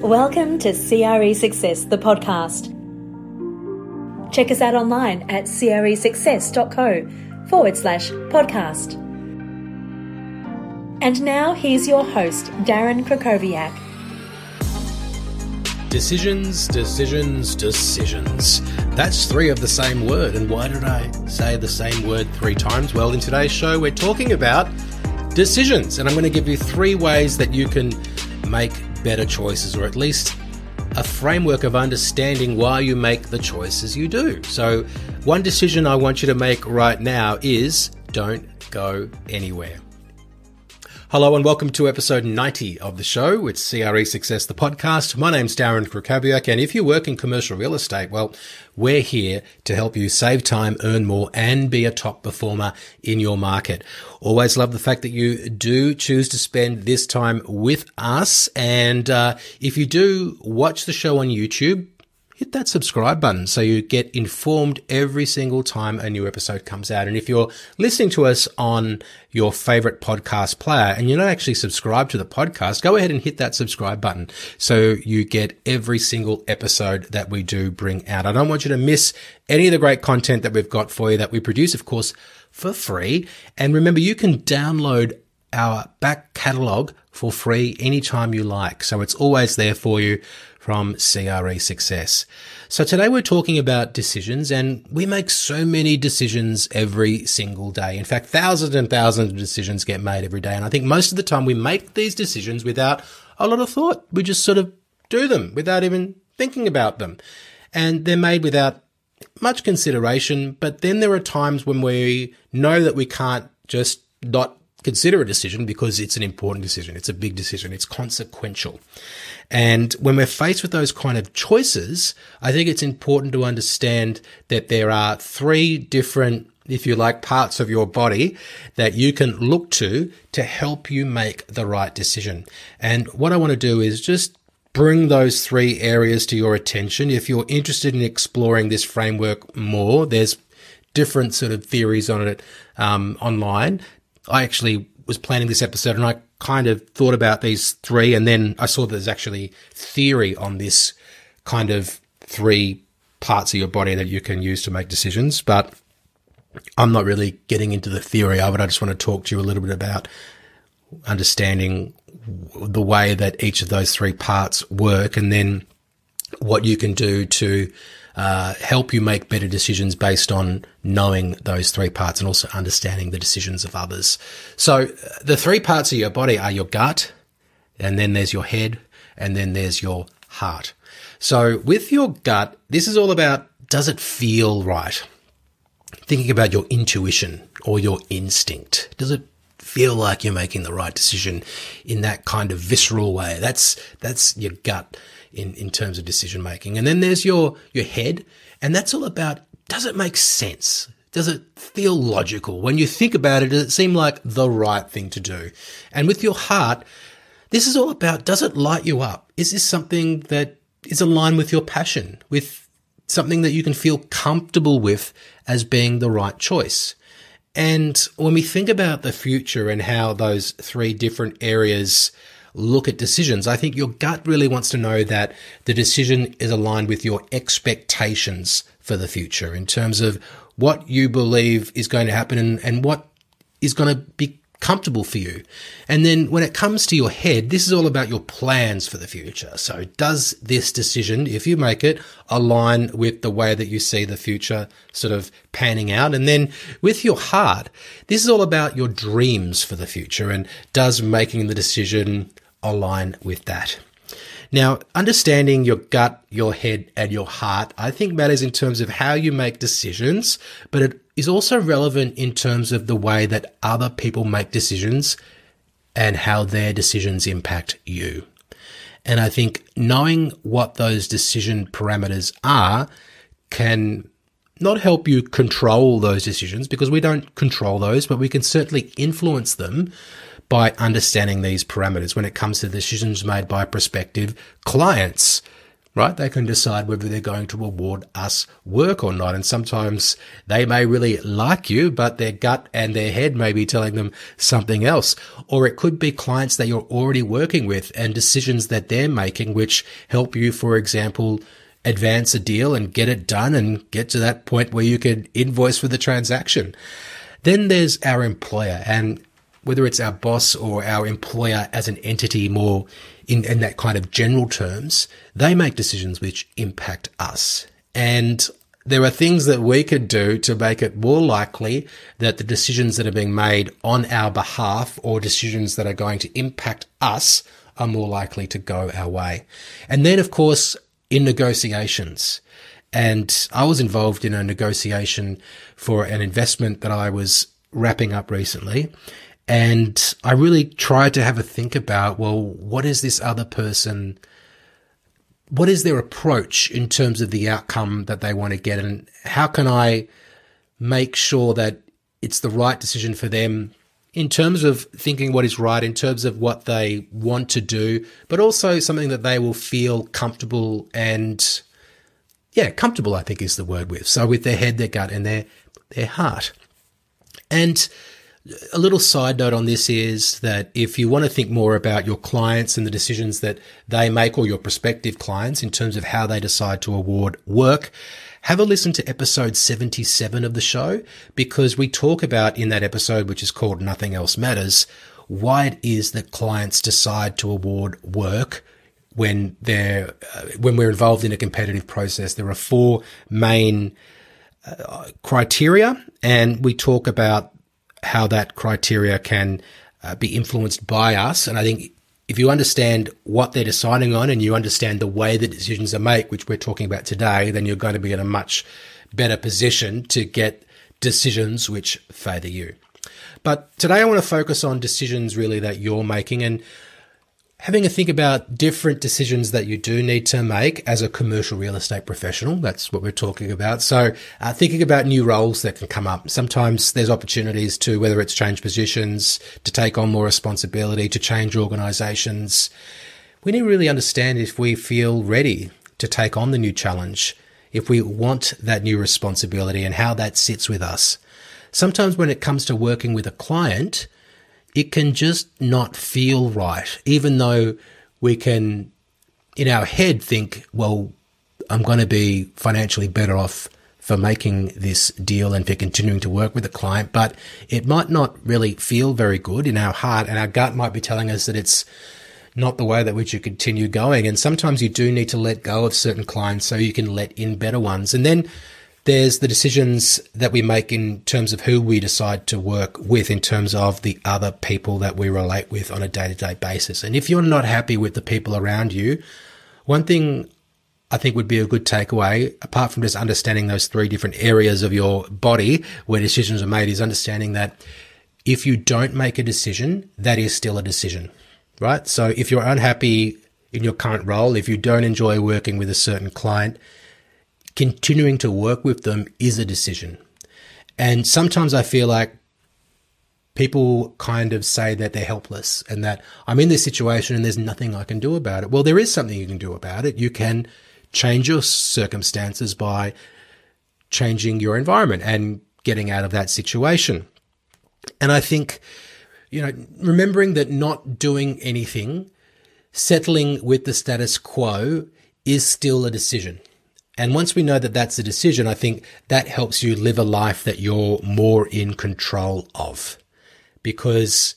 Welcome to CRE Success, the podcast. Check us out online at cresuccess.co forward slash podcast. And now here's your host, Darren Krakowiak. Decisions, decisions, decisions. That's three of the same word. And why did I say the same word three times? Well, in today's show, we're talking about decisions. And I'm going to give you three ways that you can make better choices, or at least a framework of understanding why you make the choices you do. So, one decision I want you to make right now is don't go anywhere. Hello and welcome to episode 90 of the show. It's CRE Success, the podcast. My name's Darren Krakowiak, and if you work in commercial real estate, well, we're here to help you save time, earn more, and be a top performer in your market. Always love the fact that you do choose to spend this time with us. And uh, if you do watch the show on YouTube, hit that subscribe button so you get informed every single time a new episode comes out. And if you're listening to us on your favorite podcast player and you're not actually subscribed to the podcast, go ahead and hit that subscribe button so you get every single episode that we do bring out. I don't want you to miss any of the great content that we've got for you that we produce, of course, for free. And remember, you can download our back catalog for free anytime you like. So it's always there for you from CRE Success. So today we're talking about decisions and we make so many decisions every single day. In fact, thousands and thousands of decisions get made every day. And I think most of the time we make these decisions without a lot of thought. We just sort of do them without even thinking about them. And they're made without much consideration. But then there are times when we know that we can't just not consider a decision because it's an important decision. It's a big decision. It's consequential. And when we're faced with those kind of choices, I think it's important to understand that there are three different if you like, parts of your body that you can look to to help you make the right decision. And what I want to do is just bring those three areas to your attention. If you're interested in exploring this framework more, there's different sort of theories on it um, online. I actually was planning this episode and I kind of thought about these three and then I saw there's actually theory on this kind of three parts of your body that you can use to make decisions. But I'm not really getting into the theory of it. I just want to talk to you a little bit about understanding the way that each of those three parts work and then what you can do to uh, help you make better decisions based on knowing those three parts and also understanding the decisions of others. So uh, the three parts of your body are your gut, and then there's your head, and then there's your heart. So with your gut, this is all about does it feel right? Thinking about your intuition or your instinct. Does it feel like you're making the right decision in that kind of visceral way? That's, that's your gut in, in terms of decision making. And then there's your, your head. And that's all about, does it make sense? Does it feel logical? When you think about it, does it seem like the right thing to do? And with your heart, this is all about, does it light you up? Is this something that is aligned with your passion, with something that you can feel comfortable with as being the right choice? And when we think about the future and how those three different areas look at decisions. I think your gut really wants to know that the decision is aligned with your expectations for the future in terms of what you believe is going to happen and, and what is going to be comfortable for you. And then when it comes to your head, this is all about your plans for the future. So does this decision, if you make it, align with the way that you see the future sort of panning out? And then with your heart, this is all about your dreams for the future and does making the decision align with that. Now, understanding your gut, your head, and your heart, I think matters in terms of how you make decisions, but it is also relevant in terms of the way that other people make decisions and how their decisions impact you. And I think knowing what those decision parameters are can not help you control those decisions because we don't control those, but we can certainly influence them by understanding these parameters when it comes to decisions made by prospective clients. right? They can decide whether they're going to award us work or not. And sometimes they may really like you, but their gut and their head may be telling them something else. Or it could be clients that you're already working with and decisions that they're making, which help you, for example, advance a deal and get it done and get to that point where you can invoice for the transaction. Then there's our employer and whether it's our boss or our employer as an entity more in, in that kind of general terms, they make decisions which impact us. And there are things that we could do to make it more likely that the decisions that are being made on our behalf or decisions that are going to impact us are more likely to go our way. And then, of course, in negotiations, and I was involved in a negotiation for an investment that I was wrapping up recently. And I really tried to have a think about, well, what is this other person? What is their approach in terms of the outcome that they want to get? And how can I make sure that it's the right decision for them in terms of thinking what is right, in terms of what they want to do, but also something that they will feel comfortable and, yeah, comfortable, I think is the word with. So with their head, their gut, and their, their heart. And a little side note on this is that if you want to think more about your clients and the decisions that they make or your prospective clients in terms of how they decide to award work, have a listen to episode 77 of the show because we talk about in that episode, which is called Nothing Else Matters, why it is that clients decide to award work when they're, uh, when we're involved in a competitive process. There are four main uh, criteria and we talk about how that criteria can uh, be influenced by us. And I think if you understand what they're deciding on and you understand the way the decisions are made, which we're talking about today, then you're going to be in a much better position to get decisions which favour you. But today I want to focus on decisions really that you're making and having a think about different decisions that you do need to make as a commercial real estate professional. That's what we're talking about. So, uh, thinking about new roles that can come up. Sometimes there's opportunities to, whether it's change positions, to take on more responsibility, to change organizations. We need to really understand if we feel ready to take on the new challenge, if we want that new responsibility and how that sits with us. Sometimes when it comes to working with a client, it can just not feel right, even though we can, in our head, think, well, I'm going to be financially better off for making this deal and for continuing to work with the client, but it might not really feel very good in our heart and our gut might be telling us that it's not the way that we should continue going. And sometimes you do need to let go of certain clients so you can let in better ones. And then there's the decisions that we make in terms of who we decide to work with, in terms of the other people that we relate with on a day to day basis. And if you're not happy with the people around you, one thing I think would be a good takeaway, apart from just understanding those three different areas of your body where decisions are made, is understanding that if you don't make a decision, that is still a decision, right? So if you're unhappy in your current role, if you don't enjoy working with a certain client, continuing to work with them is a decision. And sometimes I feel like people kind of say that they're helpless and that I'm in this situation and there's nothing I can do about it. Well, there is something you can do about it. You can change your circumstances by changing your environment and getting out of that situation. And I think, you know, remembering that not doing anything, settling with the status quo is still a decision. And once we know that that's a decision, I think that helps you live a life that you're more in control of. Because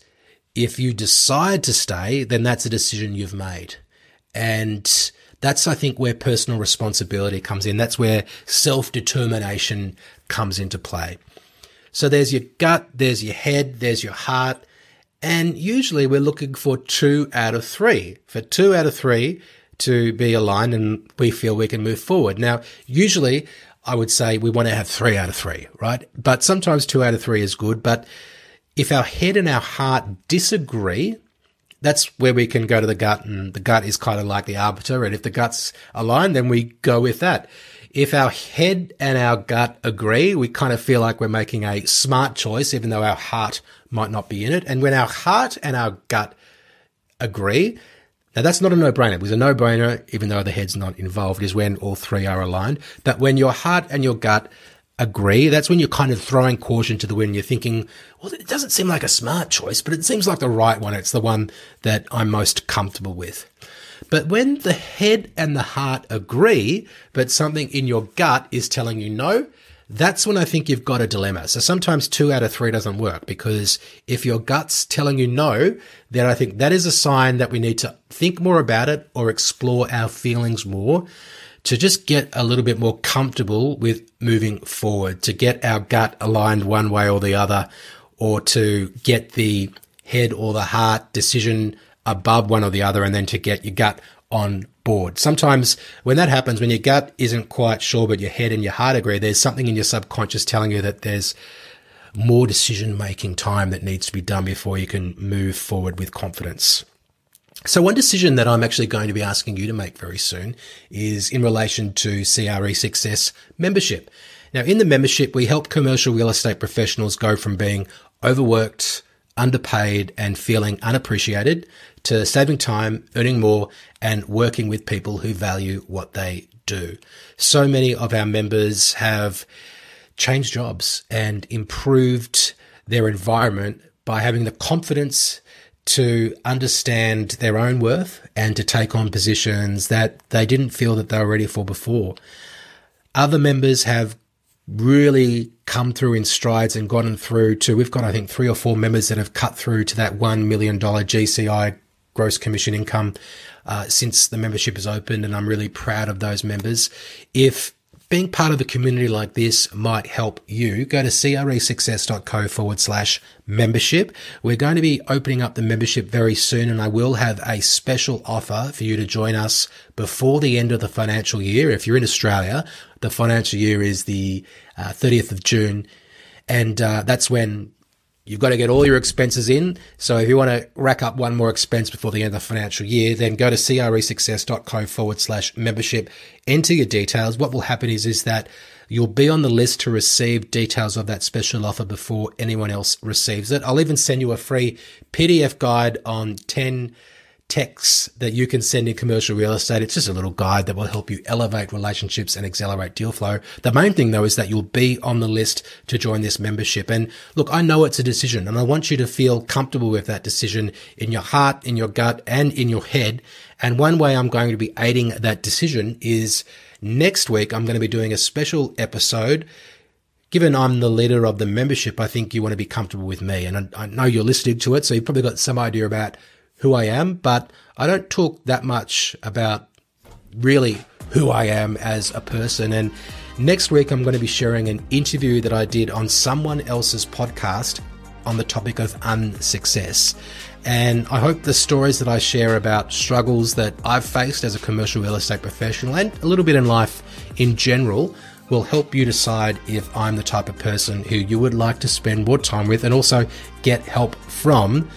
if you decide to stay, then that's a decision you've made. And that's, I think, where personal responsibility comes in. That's where self determination comes into play. So there's your gut, there's your head, there's your heart. And usually we're looking for two out of three. For two out of three, to be aligned and we feel we can move forward. Now, usually I would say we want to have three out of three, right? But sometimes two out of three is good. But if our head and our heart disagree, that's where we can go to the gut and the gut is kind of like the arbiter. And if the gut's aligned, then we go with that. If our head and our gut agree, we kind of feel like we're making a smart choice, even though our heart might not be in it. And when our heart and our gut agree, Now that's not a no-brainer because a no-brainer, even though the head's not involved, is when all three are aligned. But when your heart and your gut agree, that's when you're kind of throwing caution to the wind. You're thinking, well, it doesn't seem like a smart choice, but it seems like the right one. It's the one that I'm most comfortable with. But when the head and the heart agree, but something in your gut is telling you no, that's when I think you've got a dilemma. So sometimes two out of three doesn't work because if your gut's telling you no, then I think that is a sign that we need to think more about it or explore our feelings more to just get a little bit more comfortable with moving forward, to get our gut aligned one way or the other, or to get the head or the heart decision above one or the other, and then to get your gut on Sometimes when that happens, when your gut isn't quite sure, but your head and your heart agree, there's something in your subconscious telling you that there's more decision making time that needs to be done before you can move forward with confidence. So one decision that I'm actually going to be asking you to make very soon is in relation to CRE Success membership. Now, in the membership, we help commercial real estate professionals go from being overworked, underpaid, and feeling unappreciated to saving time, earning more, and working with people who value what they do. So many of our members have changed jobs and improved their environment by having the confidence to understand their own worth and to take on positions that they didn't feel that they were ready for before. Other members have really come through in strides and gotten through to, we've got, I think, three or four members that have cut through to that $1 million GCI gross commission income uh, since the membership is opened. And I'm really proud of those members. If being part of a community like this might help you. Go to cresuccess.co forward slash membership. We're going to be opening up the membership very soon and I will have a special offer for you to join us before the end of the financial year. If you're in Australia, the financial year is the uh, 30th of June. And uh, that's when You've got to get all your expenses in. So if you want to rack up one more expense before the end of the financial year, then go to cresuccess.co forward slash membership, enter your details. What will happen is, is that you'll be on the list to receive details of that special offer before anyone else receives it. I'll even send you a free PDF guide on 10 texts that you can send in commercial real estate. It's just a little guide that will help you elevate relationships and accelerate deal flow. The main thing though is that you'll be on the list to join this membership. And look, I know it's a decision and I want you to feel comfortable with that decision in your heart, in your gut and in your head. And one way I'm going to be aiding that decision is next week, I'm going to be doing a special episode given I'm the leader of the membership, I think you want to be comfortable with me. And I, I, know you're listening to it, so you've probably got some idea about who I am, but I don't talk that much about really who I am as a person. And next week, I'm going to be sharing an interview that I did on someone else's podcast on the topic of unsuccess. And I hope the stories that I share about struggles that I've faced as a commercial real estate professional and a little bit in life in general will help you decide if I'm the type of person who you would like to spend more time with and also get help from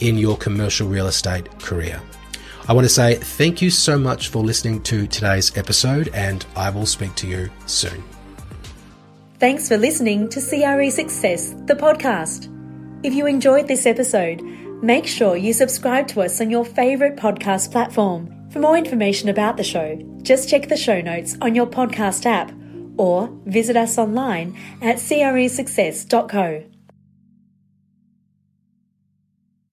in your commercial real estate career. I want to say thank you so much for listening to today's episode, and I will speak to you soon. Thanks for listening to CRE Success, the podcast. If you enjoyed this episode, make sure you subscribe to us on your favourite podcast platform. For more information about the show, just check the show notes on your podcast app or visit us online at cresuccess.co.